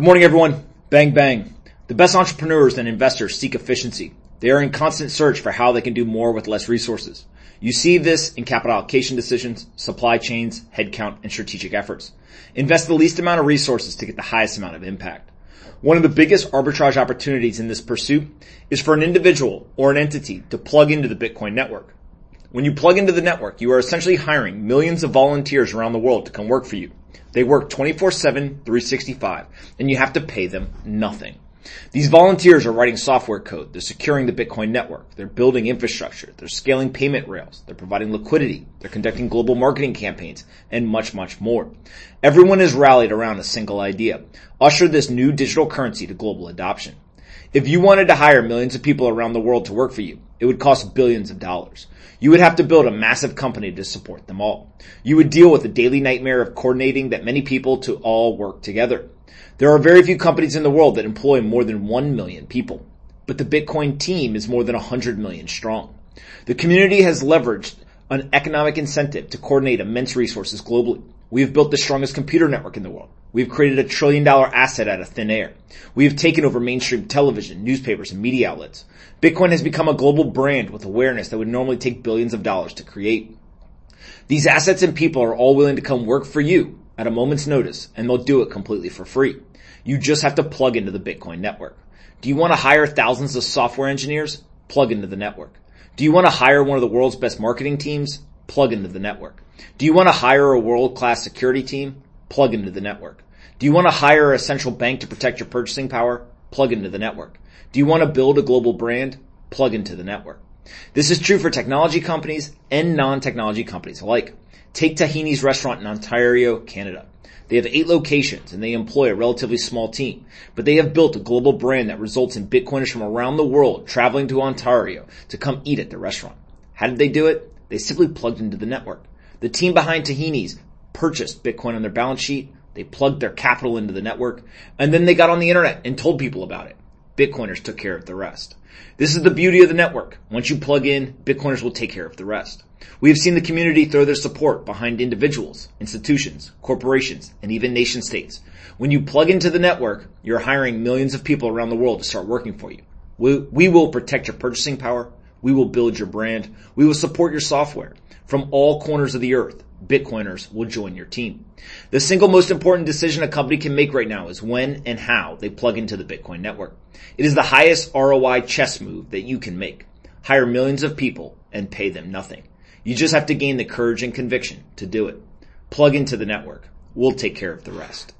Good morning, everyone. Bang, bang. The best entrepreneurs and investors seek efficiency. They are in constant search for how they can do more with less resources. You see this in capital allocation decisions, supply chains, headcount, and strategic efforts. Invest the least amount of resources to get the highest amount of impact. One of the biggest arbitrage opportunities in this pursuit is for an individual or an entity to plug into the Bitcoin network. When you plug into the network, you are essentially hiring millions of volunteers around the world to come work for you. They work 24-7, 365, and you have to pay them nothing. These volunteers are writing software code, they're securing the Bitcoin network, they're building infrastructure, they're scaling payment rails, they're providing liquidity, they're conducting global marketing campaigns, and much, much more. Everyone is rallied around a single idea. Usher this new digital currency to global adoption. If you wanted to hire millions of people around the world to work for you, it would cost billions of dollars. You would have to build a massive company to support them all. You would deal with the daily nightmare of coordinating that many people to all work together. There are very few companies in the world that employ more than 1 million people, but the Bitcoin team is more than 100 million strong. The community has leveraged an economic incentive to coordinate immense resources globally. We have built the strongest computer network in the world. We've created a trillion dollar asset out of thin air. We have taken over mainstream television, newspapers, and media outlets. Bitcoin has become a global brand with awareness that would normally take billions of dollars to create. These assets and people are all willing to come work for you at a moment's notice, and they'll do it completely for free. You just have to plug into the Bitcoin network. Do you want to hire thousands of software engineers? Plug into the network. Do you want to hire one of the world's best marketing teams? Plug into the network. Do you want to hire a world-class security team? Plug into the network. Do you want to hire a central bank to protect your purchasing power? Plug into the network. Do you want to build a global brand? Plug into the network. This is true for technology companies and non-technology companies alike. Take Tahini's restaurant in Ontario, Canada. They have eight locations and they employ a relatively small team, but they have built a global brand that results in Bitcoiners from around the world traveling to Ontario to come eat at the restaurant. How did they do it? They simply plugged into the network. The team behind Tahini's purchased Bitcoin on their balance sheet, they plugged their capital into the network, and then they got on the internet and told people about it. Bitcoiners took care of the rest. This is the beauty of the network. Once you plug in, Bitcoiners will take care of the rest. We have seen the community throw their support behind individuals, institutions, corporations, and even nation states. When you plug into the network, you're hiring millions of people around the world to start working for you. We, we will protect your purchasing power. We will build your brand. We will support your software. From all corners of the earth, Bitcoiners will join your team. The single most important decision a company can make right now is when and how they plug into the Bitcoin network. It is the highest ROI chess move that you can make. Hire millions of people and pay them nothing. You just have to gain the courage and conviction to do it. Plug into the network. We'll take care of the rest.